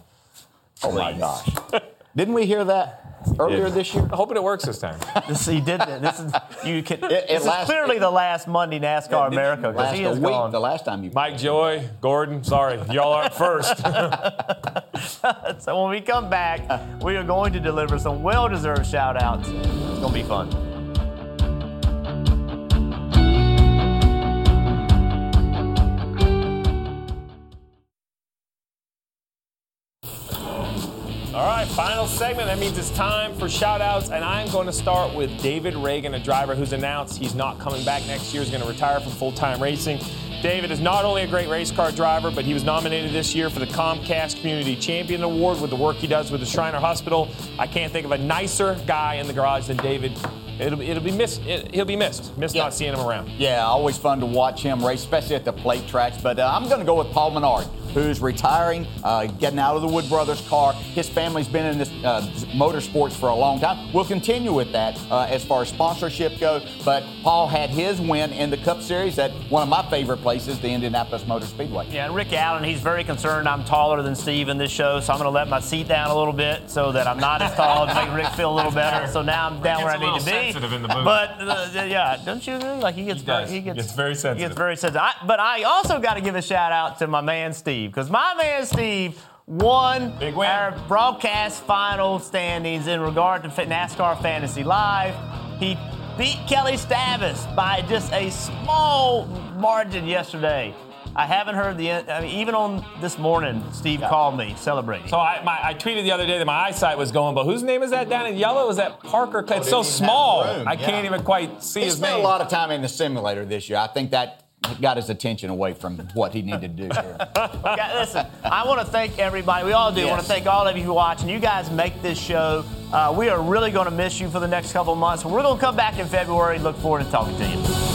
[SPEAKER 8] Oh my gosh! <laughs> Didn't we hear that earlier this year?
[SPEAKER 6] I'm hoping it works this time. <laughs>
[SPEAKER 7] This, he did. This is you can.
[SPEAKER 8] it
[SPEAKER 7] this is
[SPEAKER 8] lasts-
[SPEAKER 7] clearly the last Monday NASCAR America because
[SPEAKER 8] Last
[SPEAKER 7] he
[SPEAKER 8] a
[SPEAKER 7] is
[SPEAKER 8] week,
[SPEAKER 7] gone.
[SPEAKER 8] the last time you.
[SPEAKER 6] Mike Joy, Gordon, sorry, y'all aren't first. <laughs> <laughs>
[SPEAKER 7] so when we come back, we are going to deliver some well-deserved shout-outs. It's going to be fun.
[SPEAKER 6] Final segment. That means it's time for shout outs, and I'm going to start with David Ragan, a driver who's announced he's not coming back next year, he's going to retire from full time racing. David is not only a great race car driver, but he was nominated this year for the Comcast Community Champion Award with the work he does with the Shriner Hospital. I can't think of a nicer guy in the garage than David. It'll, it'll be missed. It, he'll be missed. Missed not seeing him around.
[SPEAKER 8] Yeah, always fun to watch him race, especially at the plate tracks. But uh, I'm going to go with Paul Menard, who's retiring, uh, getting out of the Wood Brothers car. His family's been in this uh, motorsports for a long time. We'll continue with that uh, as far as sponsorship goes. But Paul had his win in the Cup Series at one of my favorite places, the Indianapolis Motor Speedway.
[SPEAKER 7] Yeah, and Rick Allen, he's very concerned I'm taller than Steve in this show, so I'm going to let my seat down a little bit so that I'm not as tall to make Rick feel a little better. So now I'm down where I need to be.
[SPEAKER 6] little sensitive in the booth.
[SPEAKER 7] But uh, yeah, don't you agree? Like he gets,
[SPEAKER 6] does.
[SPEAKER 7] he gets,
[SPEAKER 6] Gets very
[SPEAKER 7] He gets very sensitive. I, but I also got to give a shout out to my man Steve because my man Steve won our broadcast final standings in regard to NASCAR Fantasy Live. He beat Kelli Stavast by just a small margin yesterday. I haven't heard the I mean, even on this morning. Steve called me celebrating.
[SPEAKER 6] So I, my, I tweeted the other day that my eyesight was going, but whose name is that down in yellow? Is that Parker? It's so
[SPEAKER 8] didn't even have
[SPEAKER 6] small. I
[SPEAKER 8] yeah.
[SPEAKER 6] can't even quite see
[SPEAKER 8] He
[SPEAKER 6] his
[SPEAKER 8] spent
[SPEAKER 6] name.
[SPEAKER 8] a lot of time in the simulator this year. I think that got his attention away from what he needed to do here. <laughs>
[SPEAKER 7] Okay, listen, I want to thank everybody. We all do. I want to thank all of you who watch, and you guys make this show. Uh, we are really going to miss you for the next couple of months. We're going to come back in February. Look forward to talking to you.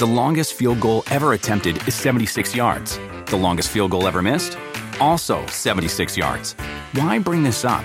[SPEAKER 34] The longest field goal ever attempted is 76 yards. The longest field goal ever missed? Also 76 yards. Why bring this up?